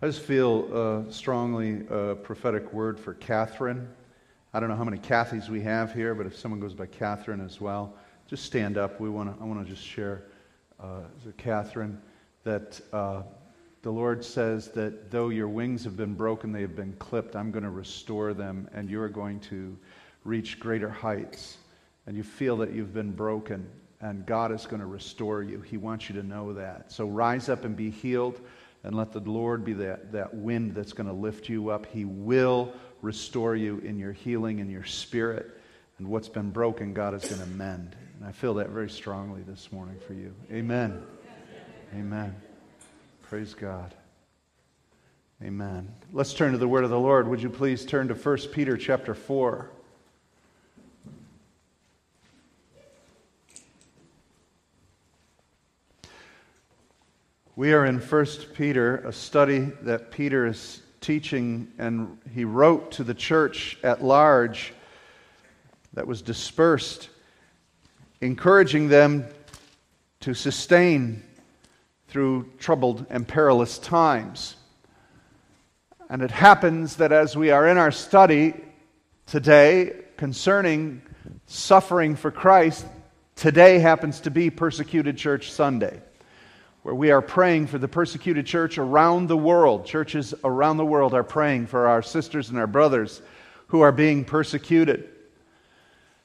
I just feel uh, strongly a prophetic word for Catherine. I don't know how many Kathys we have here, but if someone goes by Catherine as well, just stand up. We want to. I want to just share, uh, Catherine, that uh, the Lord says that though your wings have been broken, they have been clipped. I'm going to restore them, and you are going to reach greater heights. And you feel that you've been broken, and God is going to restore you. He wants you to know that. So rise up and be healed and let the Lord be that, that wind that's going to lift you up. He will restore you in your healing and your spirit. And what's been broken, God is going to mend. And I feel that very strongly this morning for you. Amen. Amen. Praise God. Amen. Let's turn to the word of the Lord. Would you please turn to 1 Peter chapter 4? We are in 1 Peter, a study that Peter is teaching, and he wrote to the church at large that was dispersed, encouraging them to sustain through troubled and perilous times. And it happens that as we are in our study today concerning suffering for Christ, today happens to be Persecuted Church Sunday where we are praying for the persecuted church around the world. Churches around the world are praying for our sisters and our brothers who are being persecuted.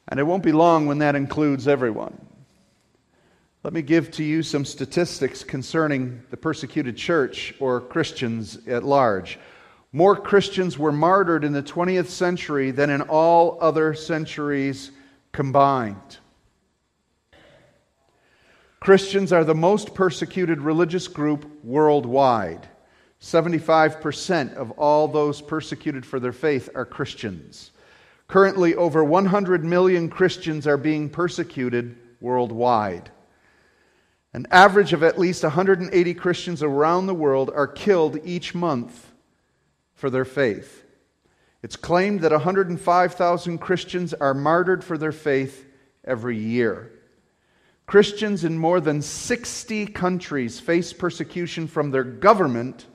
And it won't be long when that includes everyone. Let me give to you some statistics concerning the persecuted church or Christians at large. More Christians were martyred in the 20th century than in all other centuries combined. Christians are the most persecuted religious group worldwide. 75% of all those persecuted for their faith are Christians. Currently, over 100 million Christians are being persecuted worldwide. An average of at least 180 Christians around the world are killed each month for their faith. It's claimed that 105,000 Christians are martyred for their faith every year. Christians in more than 60 countries face persecution from their government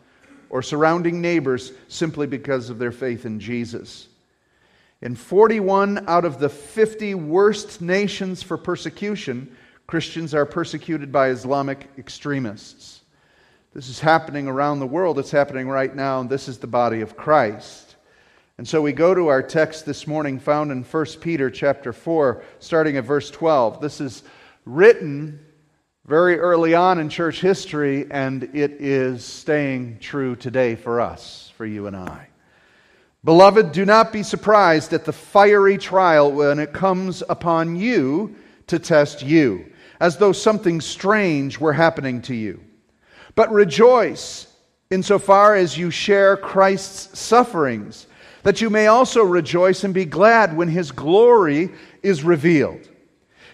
or surrounding neighbors simply because of their faith in Jesus. In 41 out of the 50 worst nations for persecution, Christians are persecuted by Islamic extremists. This is happening around the world. It's happening right now, and this is the body of Christ. And so we go to our text this morning found in 1 Peter chapter 4, starting at verse 12. This is written very early on in church history, and it is staying true today for us, for you and I. Beloved, do not be surprised at the fiery trial when it comes upon you to test you, as though something strange were happening to you. But rejoice insofar as you share Christ's sufferings, that you may also rejoice and be glad when his glory is revealed.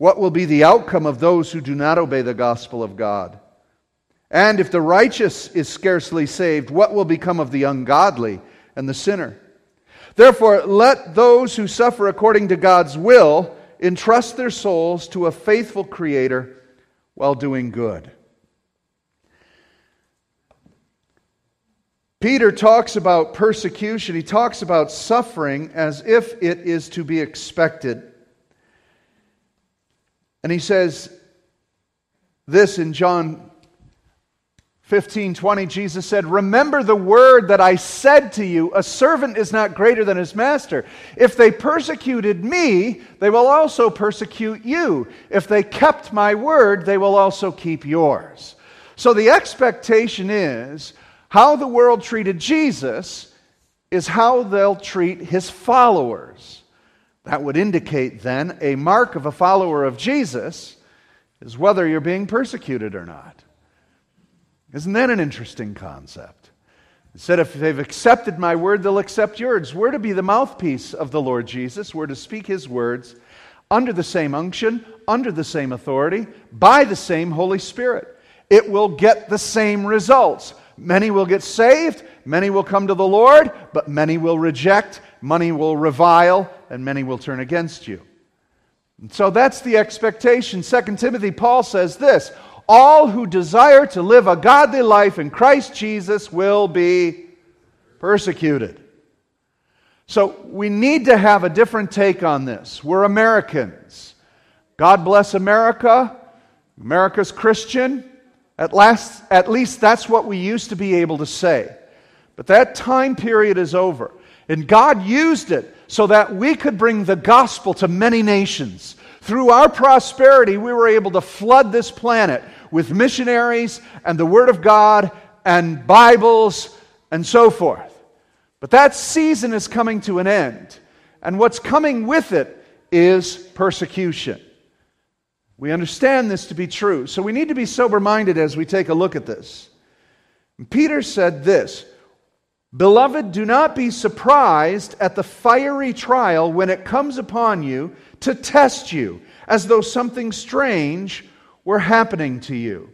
what will be the outcome of those who do not obey the gospel of God? And if the righteous is scarcely saved, what will become of the ungodly and the sinner? Therefore, let those who suffer according to God's will entrust their souls to a faithful Creator while doing good. Peter talks about persecution, he talks about suffering as if it is to be expected. And he says this in John 15 20, Jesus said, Remember the word that I said to you, a servant is not greater than his master. If they persecuted me, they will also persecute you. If they kept my word, they will also keep yours. So the expectation is how the world treated Jesus is how they'll treat his followers. That would indicate then a mark of a follower of Jesus is whether you're being persecuted or not. Isn't that an interesting concept? It said, if they've accepted my word, they'll accept yours. We're to be the mouthpiece of the Lord Jesus. We're to speak his words under the same unction, under the same authority, by the same Holy Spirit. It will get the same results. Many will get saved, many will come to the Lord, but many will reject, many will revile, and many will turn against you. And so that's the expectation. 2 Timothy, Paul says this All who desire to live a godly life in Christ Jesus will be persecuted. So we need to have a different take on this. We're Americans. God bless America. America's Christian. At, last, at least that's what we used to be able to say. But that time period is over. And God used it so that we could bring the gospel to many nations. Through our prosperity, we were able to flood this planet with missionaries and the Word of God and Bibles and so forth. But that season is coming to an end. And what's coming with it is persecution. We understand this to be true. So we need to be sober minded as we take a look at this. Peter said this Beloved, do not be surprised at the fiery trial when it comes upon you to test you, as though something strange were happening to you.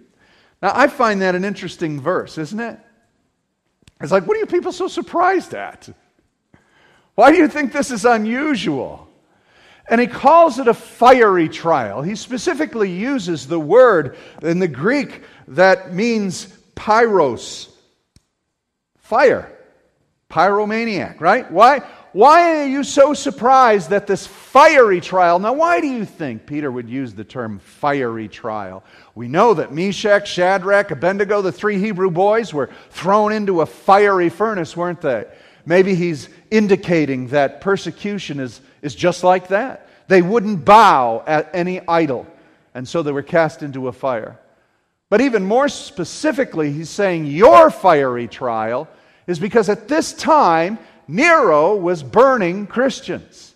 Now, I find that an interesting verse, isn't it? It's like, what are you people so surprised at? Why do you think this is unusual? And he calls it a fiery trial. He specifically uses the word in the Greek that means pyros, fire, pyromaniac, right? Why, why are you so surprised that this fiery trial? Now, why do you think Peter would use the term fiery trial? We know that Meshach, Shadrach, Abednego, the three Hebrew boys, were thrown into a fiery furnace, weren't they? Maybe he's indicating that persecution is is just like that. They wouldn't bow at any idol, and so they were cast into a fire. But even more specifically, he's saying your fiery trial is because at this time, Nero was burning Christians.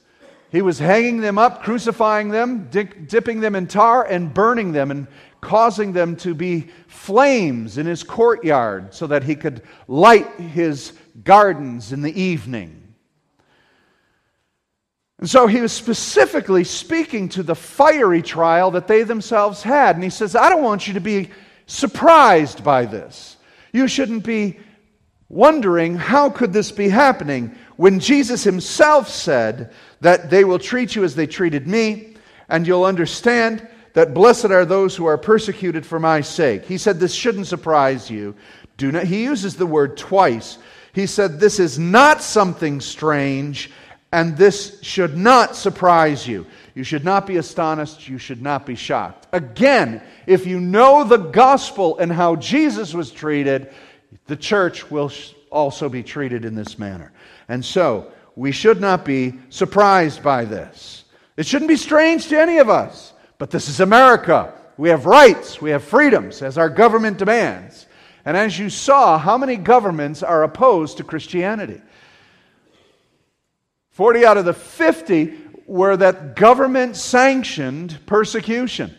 He was hanging them up, crucifying them, dipping them in tar, and burning them, and causing them to be flames in his courtyard so that he could light his gardens in the evening. And so he was specifically speaking to the fiery trial that they themselves had. And he says, I don't want you to be surprised by this. You shouldn't be wondering, how could this be happening? When Jesus himself said that they will treat you as they treated me, and you'll understand that blessed are those who are persecuted for my sake. He said this shouldn't surprise you. Do not, he uses the word twice. He said this is not something strange and this should not surprise you. You should not be astonished. You should not be shocked. Again, if you know the gospel and how Jesus was treated, the church will also be treated in this manner. And so, we should not be surprised by this. It shouldn't be strange to any of us. But this is America. We have rights, we have freedoms, as our government demands. And as you saw, how many governments are opposed to Christianity? 40 out of the 50 were that government sanctioned persecution.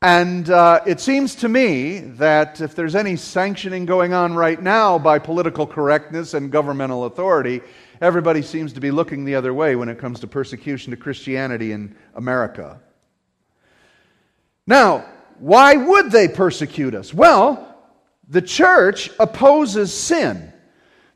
And uh, it seems to me that if there's any sanctioning going on right now by political correctness and governmental authority, everybody seems to be looking the other way when it comes to persecution to Christianity in America. Now, why would they persecute us? Well, the church opposes sin.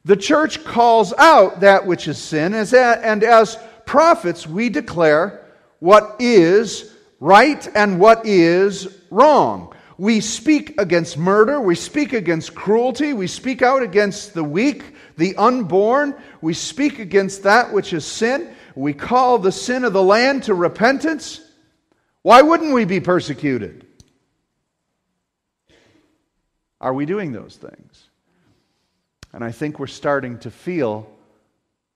The church calls out that which is sin, and as prophets, we declare what is right and what is wrong. We speak against murder, we speak against cruelty, we speak out against the weak, the unborn, we speak against that which is sin. We call the sin of the land to repentance. Why wouldn't we be persecuted? Are we doing those things? And I think we're starting to feel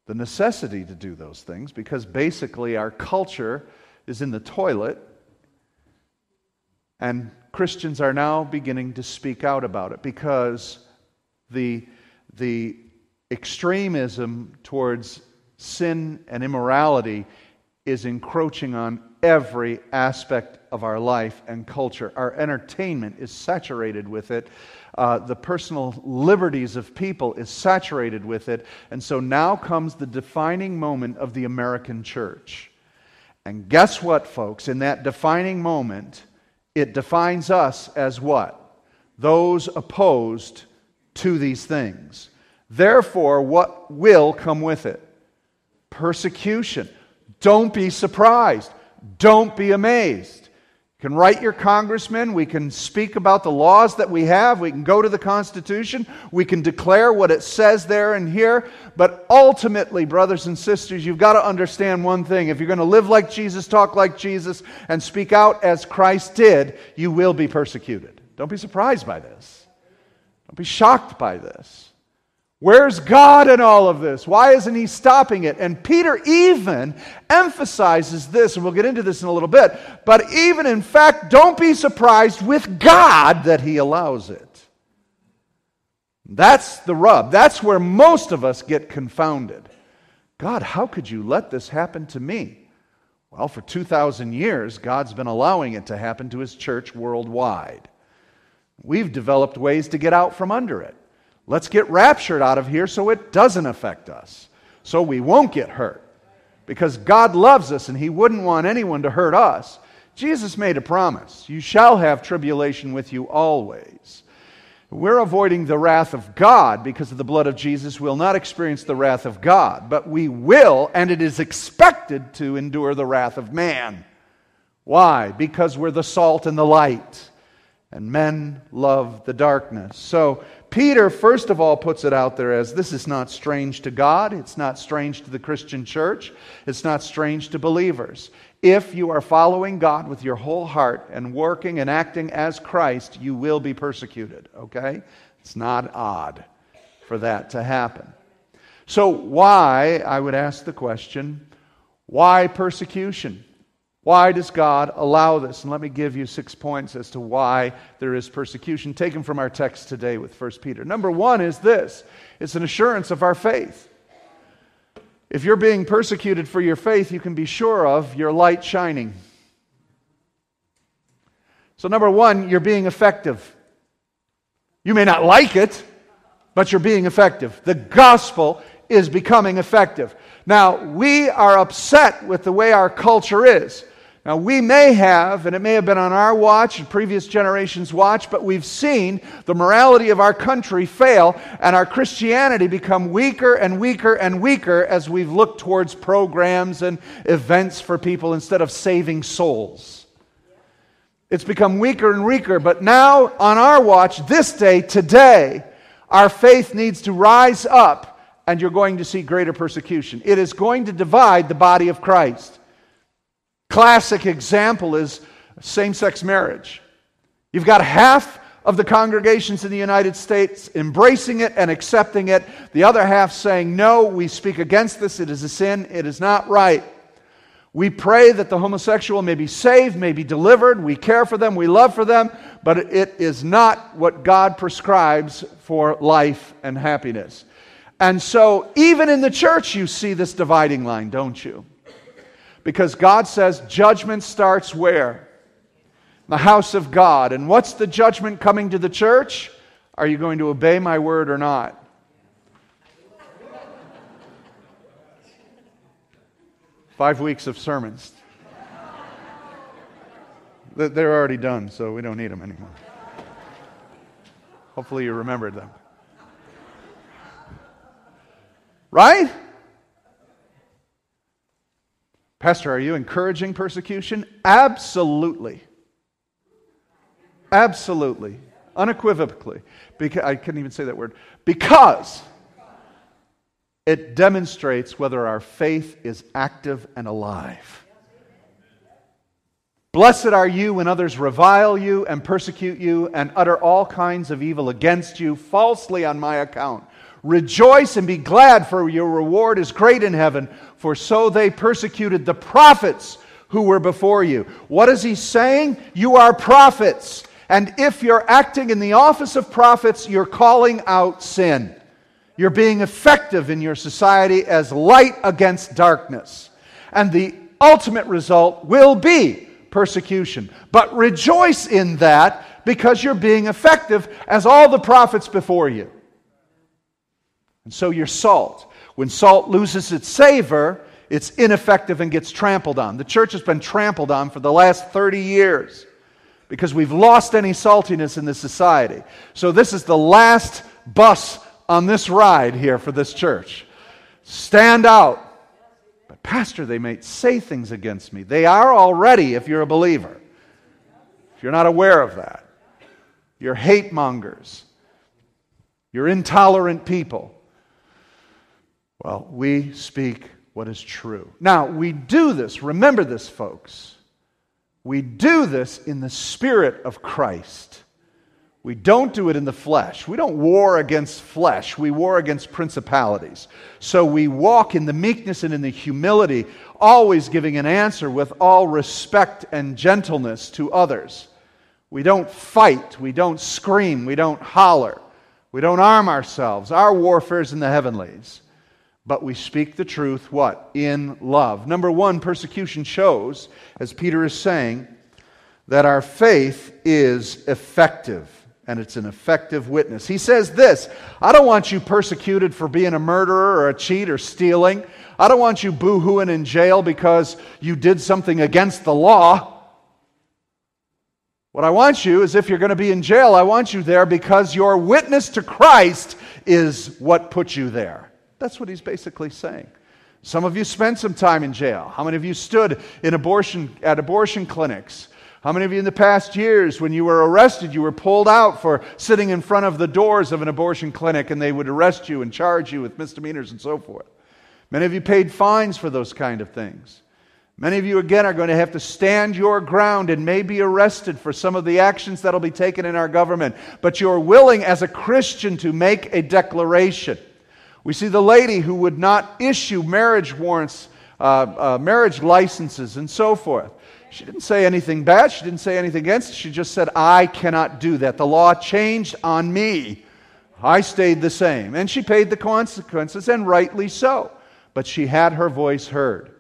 the necessity to do those things because basically our culture is in the toilet and Christians are now beginning to speak out about it because the, the extremism towards sin and immorality is encroaching on every aspect of our life and culture. Our entertainment is saturated with it. uh, the personal liberties of people is saturated with it. And so now comes the defining moment of the American church. And guess what, folks? In that defining moment, it defines us as what? Those opposed to these things. Therefore, what will come with it? Persecution. Don't be surprised. Don't be amazed. Can write your congressman. We can speak about the laws that we have. We can go to the Constitution. We can declare what it says there and here. But ultimately, brothers and sisters, you've got to understand one thing. If you're going to live like Jesus, talk like Jesus, and speak out as Christ did, you will be persecuted. Don't be surprised by this. Don't be shocked by this. Where's God in all of this? Why isn't he stopping it? And Peter even emphasizes this, and we'll get into this in a little bit. But even in fact, don't be surprised with God that he allows it. That's the rub. That's where most of us get confounded. God, how could you let this happen to me? Well, for 2,000 years, God's been allowing it to happen to his church worldwide. We've developed ways to get out from under it. Let's get raptured out of here so it doesn't affect us, so we won't get hurt. Because God loves us and He wouldn't want anyone to hurt us. Jesus made a promise You shall have tribulation with you always. We're avoiding the wrath of God because of the blood of Jesus. We'll not experience the wrath of God, but we will, and it is expected to endure the wrath of man. Why? Because we're the salt and the light, and men love the darkness. So, Peter, first of all, puts it out there as this is not strange to God. It's not strange to the Christian church. It's not strange to believers. If you are following God with your whole heart and working and acting as Christ, you will be persecuted, okay? It's not odd for that to happen. So, why, I would ask the question, why persecution? Why does God allow this? And let me give you six points as to why there is persecution taken from our text today with 1 Peter. Number one is this it's an assurance of our faith. If you're being persecuted for your faith, you can be sure of your light shining. So, number one, you're being effective. You may not like it, but you're being effective. The gospel is becoming effective. Now, we are upset with the way our culture is. Now, we may have, and it may have been on our watch and previous generations' watch, but we've seen the morality of our country fail and our Christianity become weaker and weaker and weaker as we've looked towards programs and events for people instead of saving souls. It's become weaker and weaker, but now on our watch, this day, today, our faith needs to rise up and you're going to see greater persecution. It is going to divide the body of Christ. Classic example is same sex marriage. You've got half of the congregations in the United States embracing it and accepting it, the other half saying, No, we speak against this, it is a sin, it is not right. We pray that the homosexual may be saved, may be delivered. We care for them, we love for them, but it is not what God prescribes for life and happiness. And so, even in the church, you see this dividing line, don't you? Because God says judgment starts where? The house of God. And what's the judgment coming to the church? Are you going to obey my word or not? Five weeks of sermons. They're already done, so we don't need them anymore. Hopefully, you remembered them. Right? Pastor, are you encouraging persecution? Absolutely. Absolutely. Unequivocally. Because, I couldn't even say that word. Because it demonstrates whether our faith is active and alive. Blessed are you when others revile you and persecute you and utter all kinds of evil against you falsely on my account. Rejoice and be glad, for your reward is great in heaven, for so they persecuted the prophets who were before you. What is he saying? You are prophets. And if you're acting in the office of prophets, you're calling out sin. You're being effective in your society as light against darkness. And the ultimate result will be persecution. But rejoice in that because you're being effective as all the prophets before you. And so you're salt. When salt loses its savor, it's ineffective and gets trampled on. The church has been trampled on for the last 30 years because we've lost any saltiness in this society. So, this is the last bus on this ride here for this church. Stand out. But, Pastor, they may say things against me. They are already if you're a believer. If you're not aware of that, you're hate mongers, you're intolerant people. Well, we speak what is true. Now, we do this, remember this, folks. We do this in the Spirit of Christ. We don't do it in the flesh. We don't war against flesh. We war against principalities. So we walk in the meekness and in the humility, always giving an answer with all respect and gentleness to others. We don't fight. We don't scream. We don't holler. We don't arm ourselves. Our warfare is in the heavenlies but we speak the truth, what? In love. Number one, persecution shows, as Peter is saying, that our faith is effective, and it's an effective witness. He says this I don't want you persecuted for being a murderer or a cheat or stealing. I don't want you boo hooing in jail because you did something against the law. What I want you is if you're going to be in jail, I want you there because your witness to Christ is what put you there. That's what he's basically saying. Some of you spent some time in jail. How many of you stood in abortion, at abortion clinics? How many of you in the past years, when you were arrested, you were pulled out for sitting in front of the doors of an abortion clinic and they would arrest you and charge you with misdemeanors and so forth? Many of you paid fines for those kind of things. Many of you, again, are going to have to stand your ground and may be arrested for some of the actions that will be taken in our government. But you're willing, as a Christian, to make a declaration. We see the lady who would not issue marriage warrants, uh, uh, marriage licenses, and so forth. She didn't say anything bad. She didn't say anything against it. She just said, I cannot do that. The law changed on me. I stayed the same. And she paid the consequences, and rightly so. But she had her voice heard.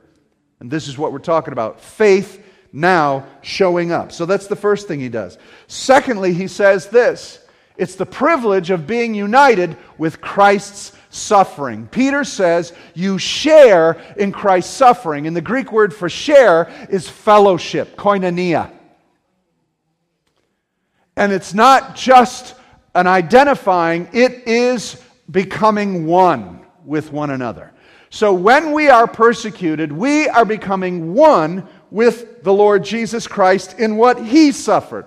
And this is what we're talking about faith now showing up. So that's the first thing he does. Secondly, he says this it's the privilege of being united with Christ's suffering. Peter says you share in Christ's suffering. And the Greek word for share is fellowship, koinonia. And it's not just an identifying, it is becoming one with one another. So when we are persecuted, we are becoming one with the Lord Jesus Christ in what he suffered.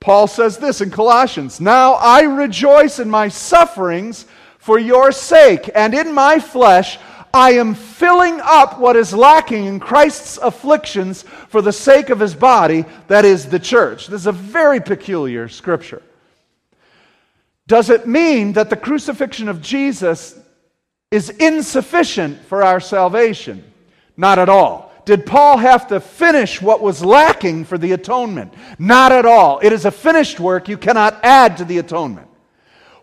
Paul says this in Colossians Now I rejoice in my sufferings for your sake, and in my flesh, I am filling up what is lacking in Christ's afflictions for the sake of his body, that is the church. This is a very peculiar scripture. Does it mean that the crucifixion of Jesus is insufficient for our salvation? Not at all. Did Paul have to finish what was lacking for the atonement? Not at all. It is a finished work. You cannot add to the atonement.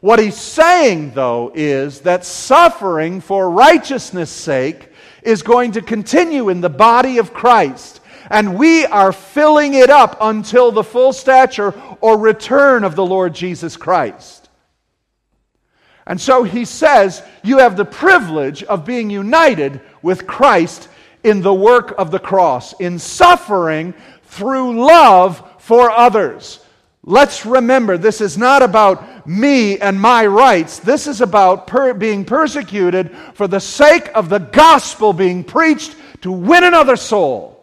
What he's saying, though, is that suffering for righteousness' sake is going to continue in the body of Christ. And we are filling it up until the full stature or return of the Lord Jesus Christ. And so he says, You have the privilege of being united with Christ in the work of the cross, in suffering through love for others. Let's remember, this is not about me and my rights. This is about per- being persecuted for the sake of the gospel being preached to win another soul.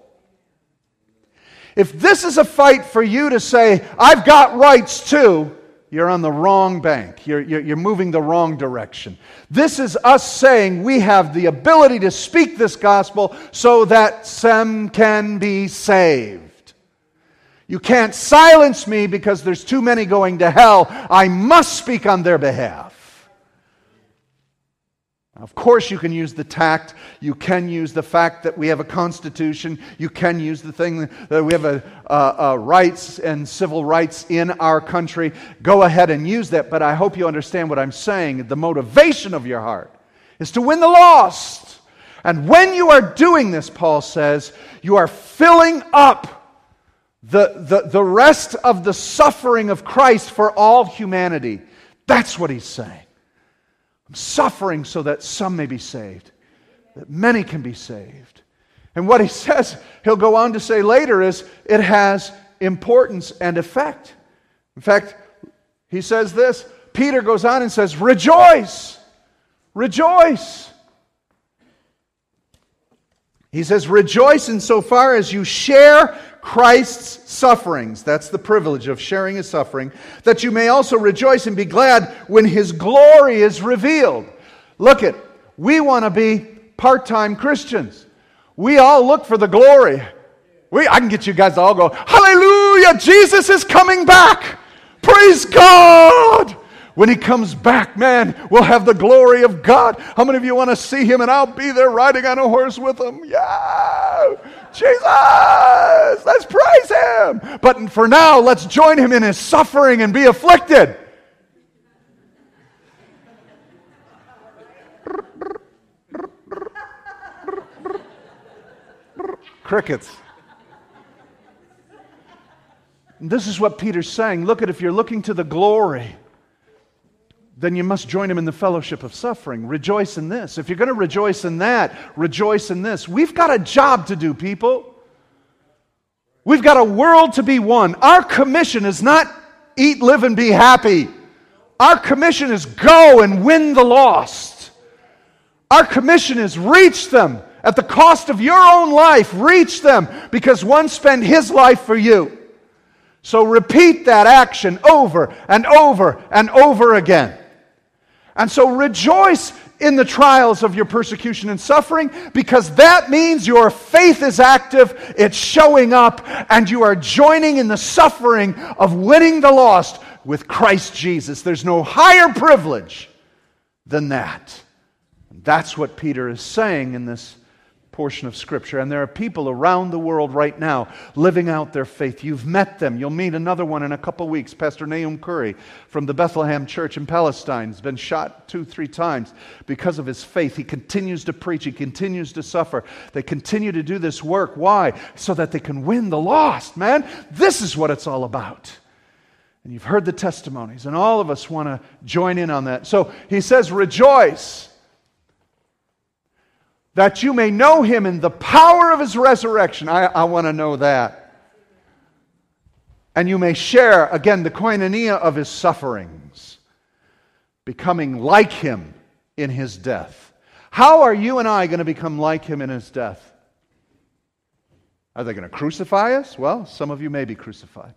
If this is a fight for you to say, I've got rights too, you're on the wrong bank. You're, you're, you're, moving the wrong direction. This is us saying we have the ability to speak this gospel so that some can be saved. You can't silence me because there's too many going to hell. I must speak on their behalf. Of course, you can use the tact. You can use the fact that we have a constitution. You can use the thing that we have a, a, a rights and civil rights in our country. Go ahead and use that. But I hope you understand what I'm saying. The motivation of your heart is to win the lost. And when you are doing this, Paul says, you are filling up the, the, the rest of the suffering of Christ for all humanity. That's what he's saying. I'm suffering so that some may be saved, that many can be saved. And what he says, he'll go on to say later, is it has importance and effect. In fact, he says this Peter goes on and says, Rejoice! Rejoice! He says, Rejoice insofar as you share Christ's sufferings. That's the privilege of sharing his suffering. That you may also rejoice and be glad when his glory is revealed. Look at, we want to be part time Christians. We all look for the glory. We, I can get you guys to all go, Hallelujah! Jesus is coming back! Praise God! When he comes back, man, we'll have the glory of God. How many of you want to see him and I'll be there riding on a horse with him? Yeah! Jesus! Let's praise him! But for now, let's join him in his suffering and be afflicted. Crickets. This is what Peter's saying. Look at if you're looking to the glory, then you must join him in the fellowship of suffering. Rejoice in this. If you're going to rejoice in that, rejoice in this. We've got a job to do, people. We've got a world to be won. Our commission is not eat, live, and be happy. Our commission is go and win the lost. Our commission is reach them at the cost of your own life. Reach them because one spent his life for you. So repeat that action over and over and over again. And so rejoice in the trials of your persecution and suffering because that means your faith is active, it's showing up, and you are joining in the suffering of winning the lost with Christ Jesus. There's no higher privilege than that. And That's what Peter is saying in this portion of Scripture. And there are people around the world right now living out their faith. You've met them. You'll meet another one in a couple weeks. Pastor Naim Khoury from the Bethlehem Church in Palestine has been shot two, three times because of his faith. He continues to preach, he continues to suffer. They continue to do this work. Why? So that they can win the lost, man. This is what it's all about. And you've heard the testimonies, and all of us want to join in on that. So he says, Rejoice that you may know him in the power of his resurrection. I, I want to know that. And you may share, again, the koinonia of his sufferings, becoming like him in his death. How are you and I going to become like him in his death? Are they going to crucify us? Well, some of you may be crucified.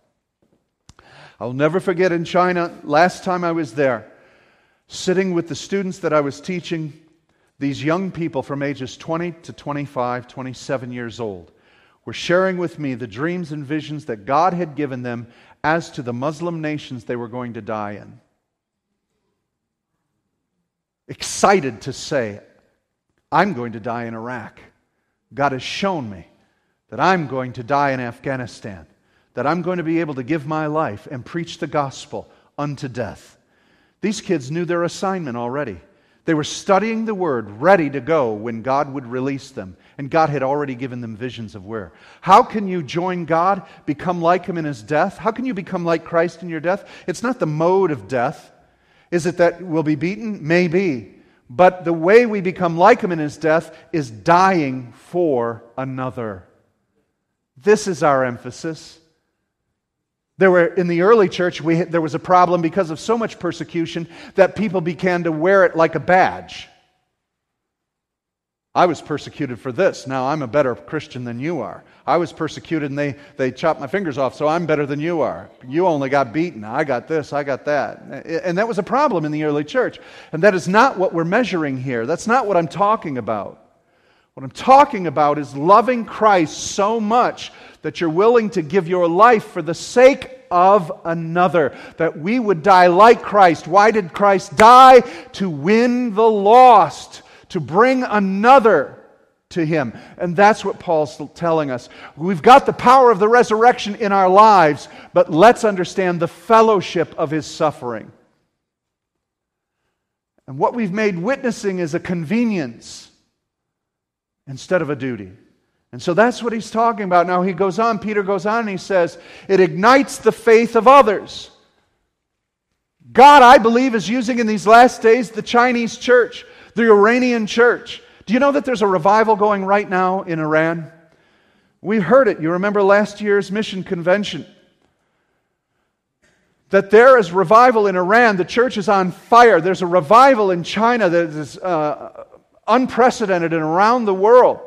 I'll never forget in China, last time I was there, sitting with the students that I was teaching these young people from ages 20 to 25, 27 years old were sharing with me the dreams and visions that God had given them as to the Muslim nations they were going to die in. Excited to say, I'm going to die in Iraq. God has shown me that I'm going to die in Afghanistan, that I'm going to be able to give my life and preach the gospel unto death. These kids knew their assignment already. They were studying the word, ready to go when God would release them. And God had already given them visions of where. How can you join God, become like Him in His death? How can you become like Christ in your death? It's not the mode of death. Is it that we'll be beaten? Maybe. But the way we become like Him in His death is dying for another. This is our emphasis. There were, in the early church, we, there was a problem because of so much persecution that people began to wear it like a badge. I was persecuted for this. Now I'm a better Christian than you are. I was persecuted and they, they chopped my fingers off, so I'm better than you are. You only got beaten. I got this, I got that. And that was a problem in the early church. And that is not what we're measuring here. That's not what I'm talking about. What I'm talking about is loving Christ so much that you're willing to give your life for the sake of another, that we would die like Christ. Why did Christ die? To win the lost, to bring another to Him. And that's what Paul's telling us. We've got the power of the resurrection in our lives, but let's understand the fellowship of His suffering. And what we've made witnessing is a convenience instead of a duty. And so that's what he's talking about. Now he goes on, Peter goes on, and he says, it ignites the faith of others. God, I believe, is using in these last days the Chinese church, the Iranian church. Do you know that there's a revival going right now in Iran? We heard it. You remember last year's mission convention. That there is revival in Iran. The church is on fire. There's a revival in China that is uh, unprecedented and around the world.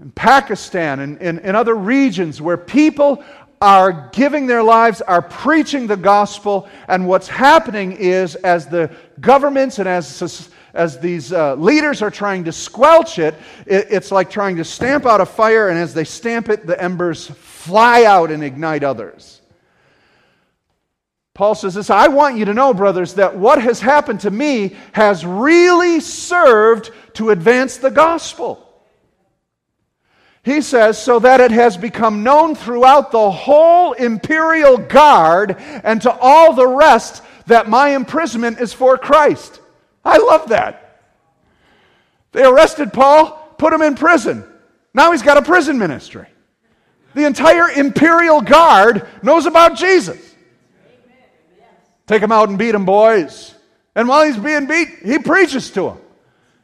In Pakistan and in other regions where people are giving their lives, are preaching the gospel, and what's happening is as the governments and as, as these uh, leaders are trying to squelch it, it, it's like trying to stamp out a fire, and as they stamp it, the embers fly out and ignite others. Paul says this I want you to know, brothers, that what has happened to me has really served to advance the gospel. He says, so that it has become known throughout the whole imperial guard and to all the rest that my imprisonment is for Christ. I love that. They arrested Paul, put him in prison. Now he's got a prison ministry. The entire imperial guard knows about Jesus. Take him out and beat him, boys. And while he's being beat, he preaches to them.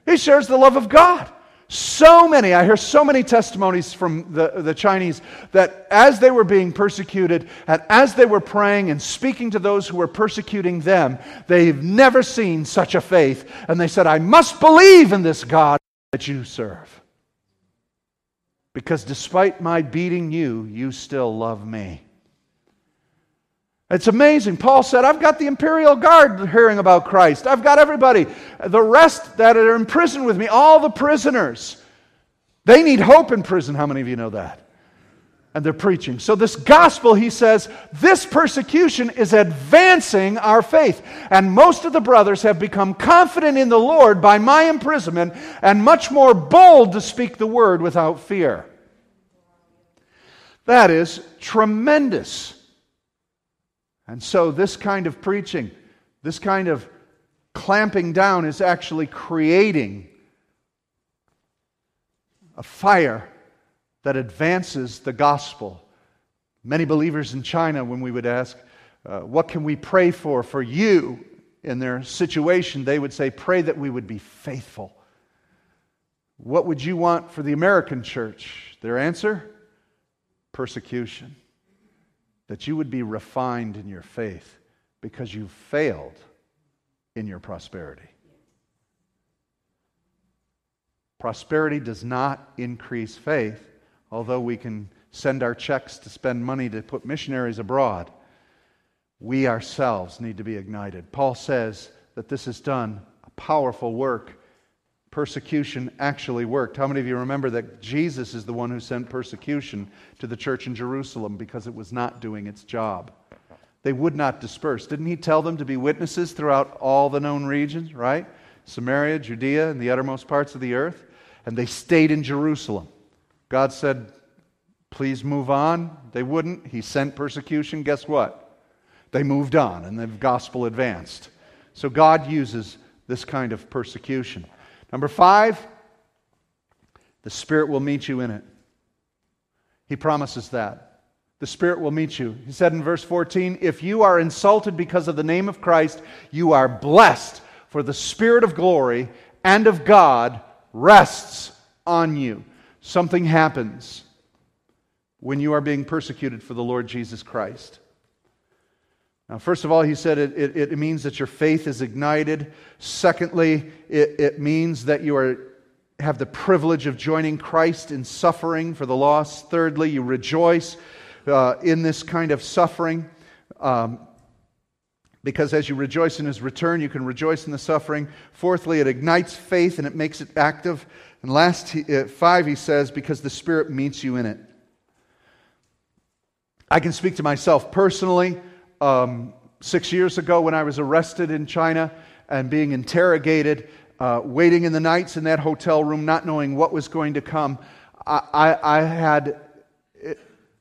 He shares the love of God. So many, I hear so many testimonies from the, the Chinese that as they were being persecuted and as they were praying and speaking to those who were persecuting them, they've never seen such a faith. And they said, I must believe in this God that you serve. Because despite my beating you, you still love me. It's amazing. Paul said, I've got the imperial guard hearing about Christ. I've got everybody. The rest that are in prison with me, all the prisoners. They need hope in prison. How many of you know that? And they're preaching. So, this gospel, he says, this persecution is advancing our faith. And most of the brothers have become confident in the Lord by my imprisonment and much more bold to speak the word without fear. That is tremendous. And so, this kind of preaching, this kind of clamping down, is actually creating a fire that advances the gospel. Many believers in China, when we would ask, uh, What can we pray for for you in their situation? they would say, Pray that we would be faithful. What would you want for the American church? Their answer? Persecution that you would be refined in your faith because you failed in your prosperity. Prosperity does not increase faith, although we can send our checks to spend money to put missionaries abroad. We ourselves need to be ignited. Paul says that this has done a powerful work persecution actually worked. How many of you remember that Jesus is the one who sent persecution to the church in Jerusalem because it was not doing its job? They would not disperse. Didn't he tell them to be witnesses throughout all the known regions, right? Samaria, Judea, and the uttermost parts of the earth? And they stayed in Jerusalem. God said, please move on. They wouldn't. He sent persecution. Guess what? They moved on and the gospel advanced. So God uses this kind of persecution. Number five, the Spirit will meet you in it. He promises that. The Spirit will meet you. He said in verse 14, If you are insulted because of the name of Christ, you are blessed, for the Spirit of glory and of God rests on you. Something happens when you are being persecuted for the Lord Jesus Christ. Now, first of all, he said it, it, it means that your faith is ignited. Secondly, it, it means that you are, have the privilege of joining Christ in suffering for the lost. Thirdly, you rejoice uh, in this kind of suffering. Um, because as you rejoice in his return, you can rejoice in the suffering. Fourthly, it ignites faith and it makes it active. And last, he, uh, five, he says, because the Spirit meets you in it. I can speak to myself personally um, six years ago when I was arrested in China and being interrogated, uh, waiting in the nights in that hotel room, not knowing what was going to come. I, I, I had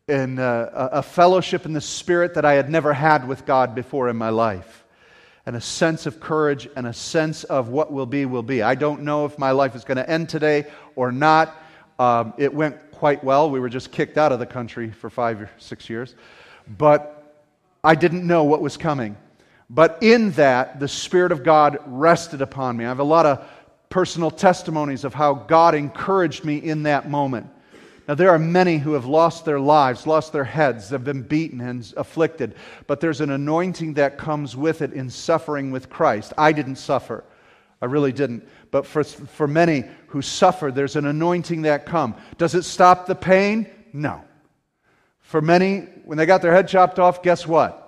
in, uh, a fellowship in the Spirit that I had never had with God before in my life, and a sense of courage and a sense of what will be, will be. I don't know if my life is going to end today or not. Um, it went quite well. We were just kicked out of the country for five or six years. But I didn't know what was coming. But in that, the Spirit of God rested upon me. I have a lot of personal testimonies of how God encouraged me in that moment. Now, there are many who have lost their lives, lost their heads, have been beaten and afflicted, but there's an anointing that comes with it in suffering with Christ. I didn't suffer. I really didn't. But for, for many who suffer, there's an anointing that come. Does it stop the pain? No. For many, when they got their head chopped off, guess what?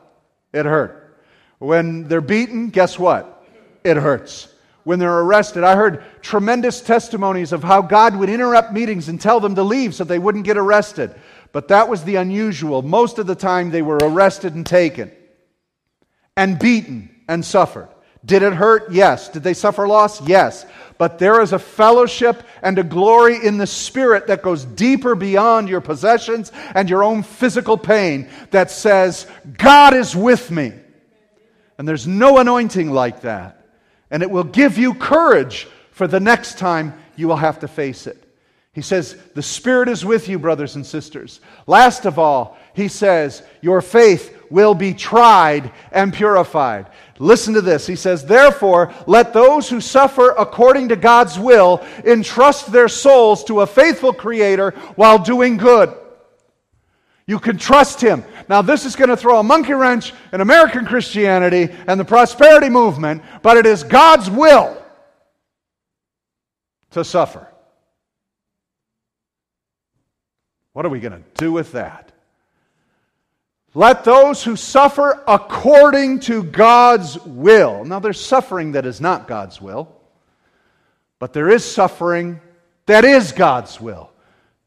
It hurt. When they're beaten, guess what? It hurts when they're arrested. I heard tremendous testimonies of how God would interrupt meetings and tell them to leave so they wouldn't get arrested. But that was the unusual. Most of the time, they were arrested and taken and beaten and suffered. Did it hurt? Yes. Did they suffer loss? Yes. But there is a fellowship and a glory in the Spirit that goes deeper beyond your possessions and your own physical pain that says, God is with me. And there's no anointing like that and it will give you courage for the next time you will have to face it. He says, The Spirit is with you, brothers and sisters. Last of all, he says, Your faith will be tried and purified. Listen to this. He says, Therefore, let those who suffer according to God's will entrust their souls to a faithful Creator while doing good. You can trust Him. Now, this is going to throw a monkey wrench in American Christianity and the prosperity movement, but it is God's will to suffer. What are we going to do with that? Let those who suffer according to God's will. Now, there's suffering that is not God's will, but there is suffering that is God's will.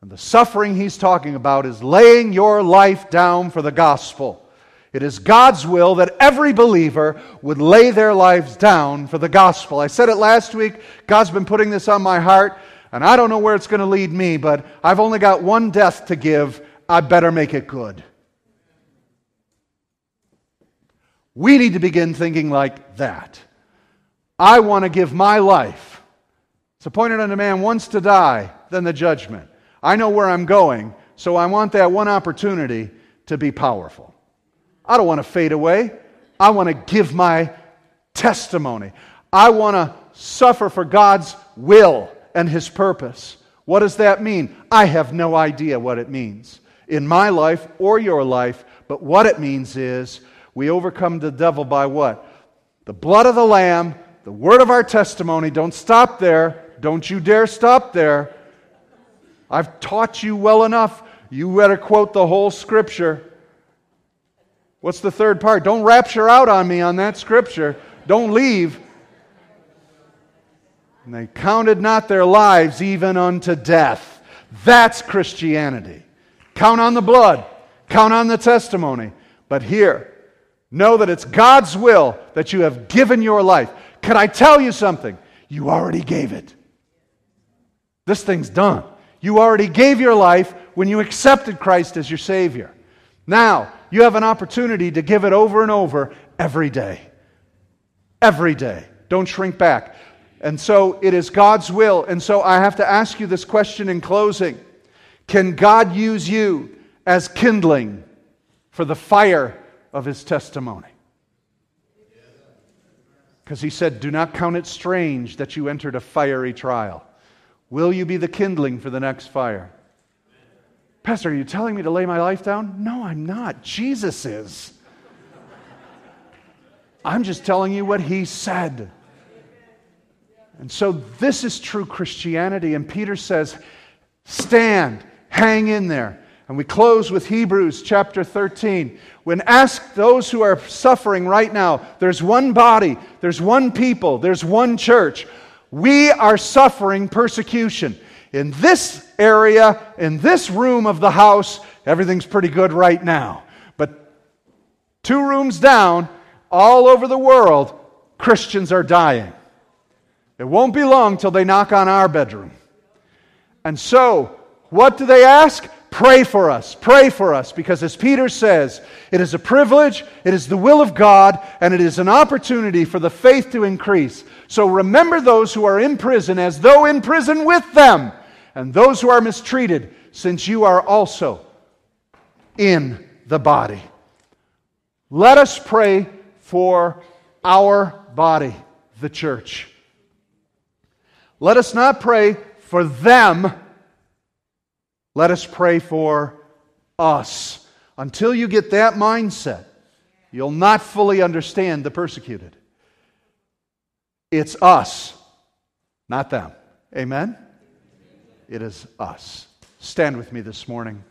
And the suffering he's talking about is laying your life down for the gospel. It is God's will that every believer would lay their lives down for the gospel. I said it last week. God's been putting this on my heart, and I don't know where it's going to lead me, but I've only got one death to give. I better make it good. We need to begin thinking like that. I want to give my life. It's appointed unto man once to die, then the judgment. I know where I'm going, so I want that one opportunity to be powerful. I don't want to fade away. I want to give my testimony. I want to suffer for God's will and His purpose. What does that mean? I have no idea what it means in my life or your life, but what it means is we overcome the devil by what? The blood of the Lamb, the word of our testimony. Don't stop there. Don't you dare stop there. I've taught you well enough. You better quote the whole scripture. What's the third part? Don't rapture out on me on that scripture. Don't leave. And they counted not their lives even unto death. That's Christianity. Count on the blood, count on the testimony. But here, know that it's God's will that you have given your life. Can I tell you something? You already gave it. This thing's done. You already gave your life when you accepted Christ as your Savior. Now, you have an opportunity to give it over and over every day. Every day. Don't shrink back. And so it is God's will. And so I have to ask you this question in closing Can God use you as kindling for the fire of His testimony? Because He said, Do not count it strange that you entered a fiery trial. Will you be the kindling for the next fire? Pastor, are you telling me to lay my life down? No, I'm not. Jesus is. I'm just telling you what he said. And so this is true Christianity. And Peter says, stand, hang in there. And we close with Hebrews chapter 13. When ask those who are suffering right now, there's one body, there's one people, there's one church. We are suffering persecution. In this area, in this room of the house, everything's pretty good right now. But two rooms down, all over the world, Christians are dying. It won't be long till they knock on our bedroom. And so, what do they ask? Pray for us. Pray for us. Because as Peter says, it is a privilege, it is the will of God, and it is an opportunity for the faith to increase. So remember those who are in prison as though in prison with them, and those who are mistreated, since you are also in the body. Let us pray for our body, the church. Let us not pray for them. Let us pray for us. Until you get that mindset, you'll not fully understand the persecuted. It's us, not them. Amen? It is us. Stand with me this morning.